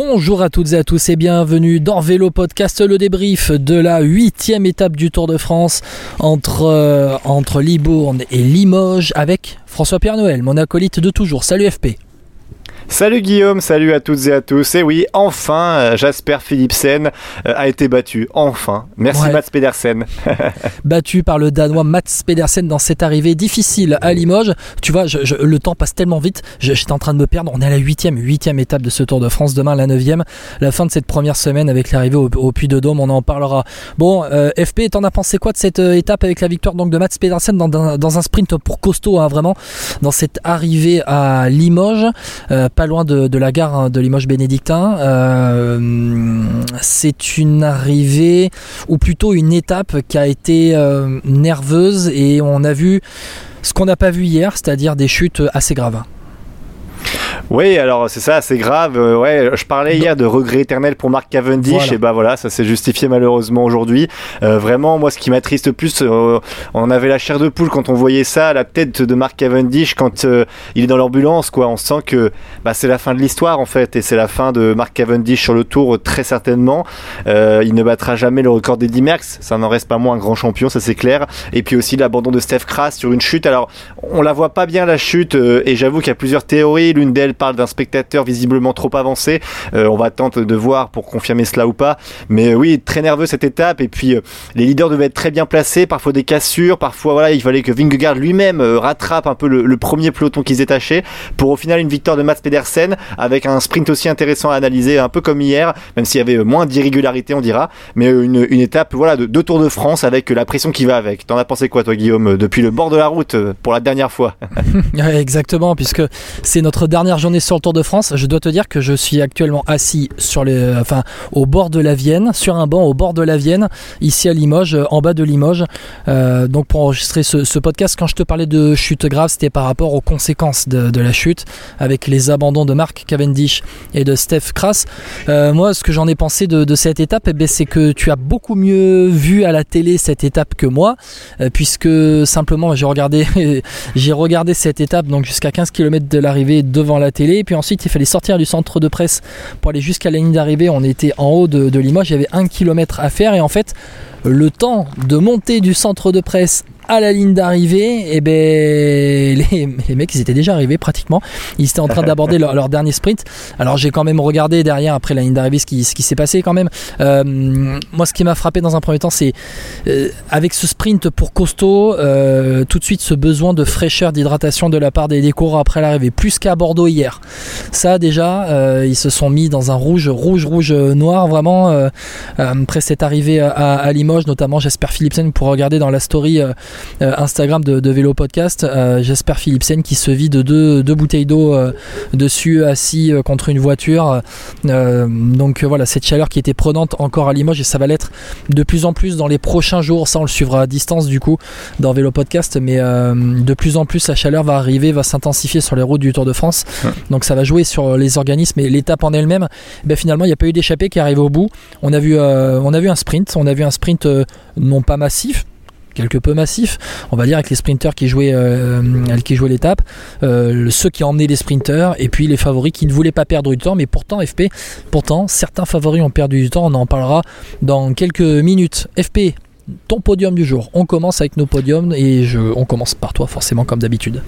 Bonjour à toutes et à tous et bienvenue dans Vélo Podcast, le débrief de la huitième étape du Tour de France entre, euh, entre Libourne et Limoges avec François-Pierre Noël, mon acolyte de toujours. Salut FP. Salut Guillaume, salut à toutes et à tous. Et oui, enfin, euh, Jasper Philipsen euh, a été battu. Enfin. Merci Ouais. Mats Pedersen. Battu par le Danois Mats Pedersen dans cette arrivée difficile à Limoges. Tu vois, je- je- le temps passe tellement vite, j'étais en train de me perdre. On est à la huitième, huitième étape de ce Tour de France. Demain, la neuvième. La fin de cette première semaine avec l'arrivée au, au Puy de Dôme, on en parlera. Bon, euh, FP, t'en as pensé quoi de cette étape avec la victoire donc de Mats Pedersen dans, dans- dans un sprint pour costaud, hein, vraiment, dans cette arrivée à Limoges, euh, pas loin de, la gare hein, de Limoges bénédictin. Euh, c'est une arrivée ou plutôt une étape qui a été euh, nerveuse et on a vu ce qu'on n'a pas vu hier, c'est-à-dire des chutes assez graves. Oui, alors c'est ça, c'est grave. Euh, ouais, je parlais hier de regret éternel pour Mark Cavendish Voilà. et bah voilà, ça s'est justifié malheureusement aujourd'hui. Euh, vraiment, moi, ce qui m'attriste le plus, euh, on avait la chair de poule quand on voyait ça, la tête de Mark Cavendish quand il est dans l'ambulance, quoi. On sent que bah, c'est la fin de l'histoire en fait, et c'est la fin de Mark Cavendish sur le Tour très certainement. Il ne battra jamais le record d'Eddie Merckx, ça n'en reste pas moins un grand champion, ça c'est clair. Et puis aussi l'abandon de Steph Kras sur une chute. Alors, on la voit pas bien la chute, et j'avoue qu'il y a plusieurs théories. L'une d'elles parle d'un spectateur visiblement trop avancé. Euh, on va tenter de voir pour confirmer cela ou pas. Mais euh, oui, très nerveux cette étape. Et puis euh, les leaders devaient être très bien placés. Parfois des cassures, parfois voilà, il fallait que Vingegaard lui-même rattrape un peu le, premier peloton qui se pour au final une victoire de Mats Pedersen avec un sprint aussi intéressant à analyser, un peu comme hier, même s'il y avait moins d'irrégularité, on dira. Mais une, étape voilà de Tours de France avec la pression qui va avec. T'en as pensé quoi toi, Guillaume, depuis le bord de la route pour la dernière fois? Exactement, puisque c'est notre dernière journée sur le Tour de France. Je dois te dire que je suis actuellement assis sur les, enfin, au bord de la Vienne, sur un banc au bord de la Vienne, ici à Limoges, euh, en bas de Limoges. Euh, donc pour enregistrer ce, podcast, quand je te parlais de chute grave, c'était par rapport aux conséquences de, la chute, avec les abandons de Mark Cavendish et de Steph Kras. Euh, moi, ce que j'en ai pensé de, cette étape, eh ben, c'est que tu as beaucoup mieux vu à la télé cette étape que moi, euh, puisque simplement j'ai regardé, j'ai regardé cette étape donc jusqu'à 15 km de l'arrivée devant la et puis ensuite il fallait sortir du centre de presse pour aller jusqu'à la ligne d'arrivée. On était en haut de, de Limoges, il y avait un kilomètre à faire, et en fait le temps de monter du centre de presse à la ligne d'arrivée, et ben les, mecs ils étaient déjà arrivés pratiquement. Ils étaient en train d'aborder leur, dernier sprint. Alors j'ai quand même regardé derrière après la ligne d'arrivée ce qui, ce qui s'est passé quand même. Euh, moi ce qui m'a frappé dans un premier temps c'est euh, avec ce sprint pour costaud, euh, tout de suite ce besoin de fraîcheur, d'hydratation de la part des, des coureurs après l'arrivée, plus qu'à Bordeaux hier. Ça déjà, ils se sont mis dans un rouge, rouge, rouge, noir vraiment après cette arrivée à, Limoges, notamment Jasper Philipsen pour regarder dans la story Instagram de, de Vélo Podcast, euh, Jasper Philipsen qui se vide deux, deux bouteilles d'eau euh, dessus, assis euh, contre une voiture. Euh, donc euh, voilà, cette chaleur qui était prenante encore à Limoges et ça va l'être de plus en plus dans les prochains jours. Ça, on le suivra à distance du coup dans Vélo Podcast, mais euh, de plus en plus la chaleur va arriver, va s'intensifier sur les routes du Tour de France. Ouais. Donc ça va jouer sur les organismes et l'étape en elle-même. Ben, finalement, il n'y a pas eu d'échappée qui arrive au bout. On a vu, euh, on a vu un sprint, on a vu un sprint euh, non pas massif, quelque peu massif, on va dire avec les sprinteurs qui jouaient, euh, qui jouaient l'étape, euh, ceux qui emmenaient les sprinteurs et puis les favoris qui ne voulaient pas perdre du temps, mais pourtant FP, pourtant certains favoris ont perdu du temps, on en parlera dans quelques minutes. FP, ton podium du jour. On commence avec nos podiums et je, on commence par toi forcément comme d'habitude.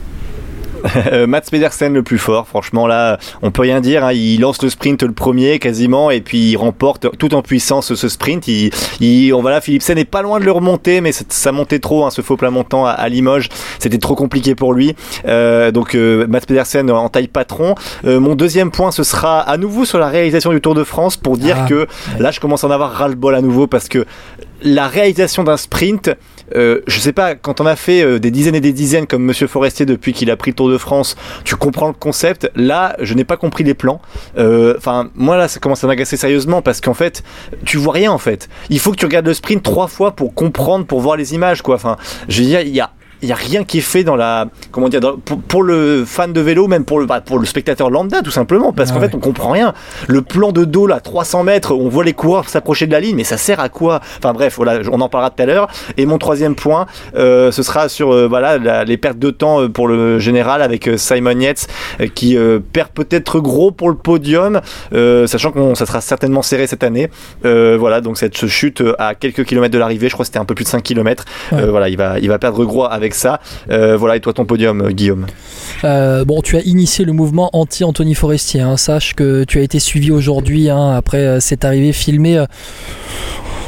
Euh, Mats Pedersen le plus fort, franchement là, on peut rien dire. hein. Il lance le sprint le premier quasiment et puis il remporte tout en puissance ce sprint. Il, il, on va là, Philipsen est pas loin de le remonter, mais ça montait trop, hein, ce faux plat montant à, à Limoges. C'était trop compliqué pour lui. Euh, donc euh, Mats Pedersen en taille patron. Euh, mon deuxième point, ce sera à nouveau sur la réalisation du Tour de France pour dire Ah, que là, je commence à en avoir ras le bol à nouveau parce que la réalisation d'un sprint, euh, je sais pas, quand on a fait euh, des dizaines et des dizaines comme Monsieur Forestier depuis qu'il a pris le Tour de France, tu comprends le concept. Là, je n'ai pas compris les plans. Euh, Enfin, moi là, ça commence à m'agacer sérieusement parce qu'en fait, tu vois rien en fait. Il faut que tu regardes le sprint trois fois pour comprendre, pour voir les images quoi. Enfin, je veux dire, il y a il n'y a rien qui est fait dans la. Comment dire pour, le fan de vélo, même pour le, bah, pour le spectateur lambda, tout simplement. Parce qu'en fait, on comprend rien. Le plan de dos, là, 300 mètres, on voit les coureurs s'approcher de la ligne, mais ça sert à quoi? Enfin bref, voilà, on en parlera tout à l'heure. Et mon troisième point, euh, ce sera sur euh, voilà, les pertes de temps euh, pour le général avec Simon Yates qui perd peut-être gros pour le podium, sachant que ça sera certainement serré cette année. voilà, donc cette chute à quelques kilomètres de l'arrivée, je crois que c'était un peu plus de 5 km. voilà, il va, il va perdre gros avec ça. voilà, et toi ton podium, Guillaume Bon, tu as initié le mouvement anti-Anthony Forestier. Hein. Sache que tu as été suivi aujourd'hui hein, après cette arrivée filmée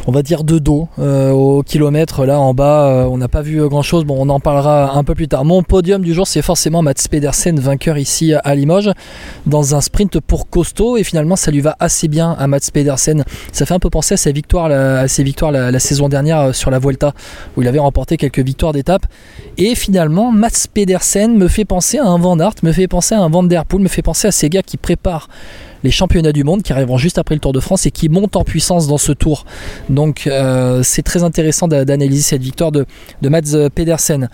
on va dire de dos euh, au kilomètre là en bas euh, on n'a pas vu grand chose bon on en parlera un peu plus tard. Mon podium du jour c'est forcément Mats Pedersen vainqueur ici à Limoges dans un sprint pour costaud et finalement ça lui va assez bien à Mats Pedersen. Ça fait un peu penser à ses victoires la, saison dernière euh, sur la Vuelta où il avait remporté quelques victoires d'étape. Et finalement Mats Pedersen me fait penser à un Van Aert me fait penser à un Van Der Poel me fait penser à ces gars qui préparent les championnats du monde qui arriveront juste après le Tour de France et qui montent en puissance dans ce tour. Donc euh, c'est très intéressant d'analyser cette victoire de, de Mats Pedersen.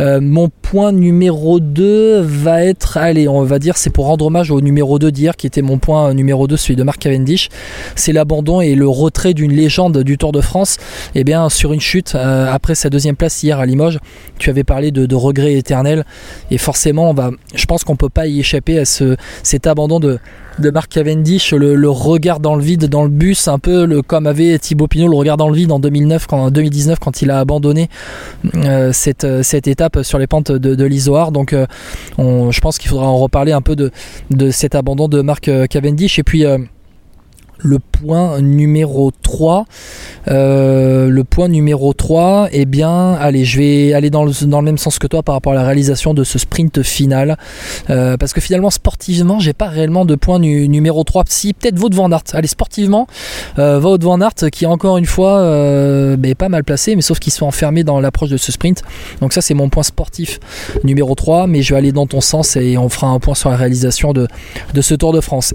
Euh, mon point numéro 2 va être, allez, on va dire, c'est pour rendre hommage au numéro 2 d'hier qui était mon point numéro 2, celui de Mark Cavendish. C'est l'abandon et le retrait d'une légende du Tour de France. Eh bien, sur une chute, euh, après sa deuxième place hier à Limoges, tu avais parlé de, de regret éternel. Et forcément, on va, je pense qu'on peut pas y échapper à ce, cet abandon de, de Mark Cavendish, le, regard dans le vide dans le bus, un peu le, comme avait Thibaut Pinot le regard dans le vide en 2009, quand, 2019 quand il a abandonné euh, cette, cette, étape sur les pentes de, de. Donc euh, je pense qu'il faudra en reparler un peu de, de cet abandon de Mark Cavendish. Et puis le point numéro 3 euh, le point numéro 3 eh bien allez je vais aller dans le, même sens que toi par rapport à la réalisation de ce sprint final. Euh, parce que finalement sportivement j'ai pas réellement de point numéro 3 si peut-être Vaud Van Aert. Allez sportivement euh, Vaud Van qui encore une fois ben, pas mal placé mais sauf qu'ils sont enfermés dans l'approche de ce sprint. Donc ça c'est mon point sportif numéro 3 mais je vais aller dans ton sens et on fera un point sur la réalisation de ce Tour de France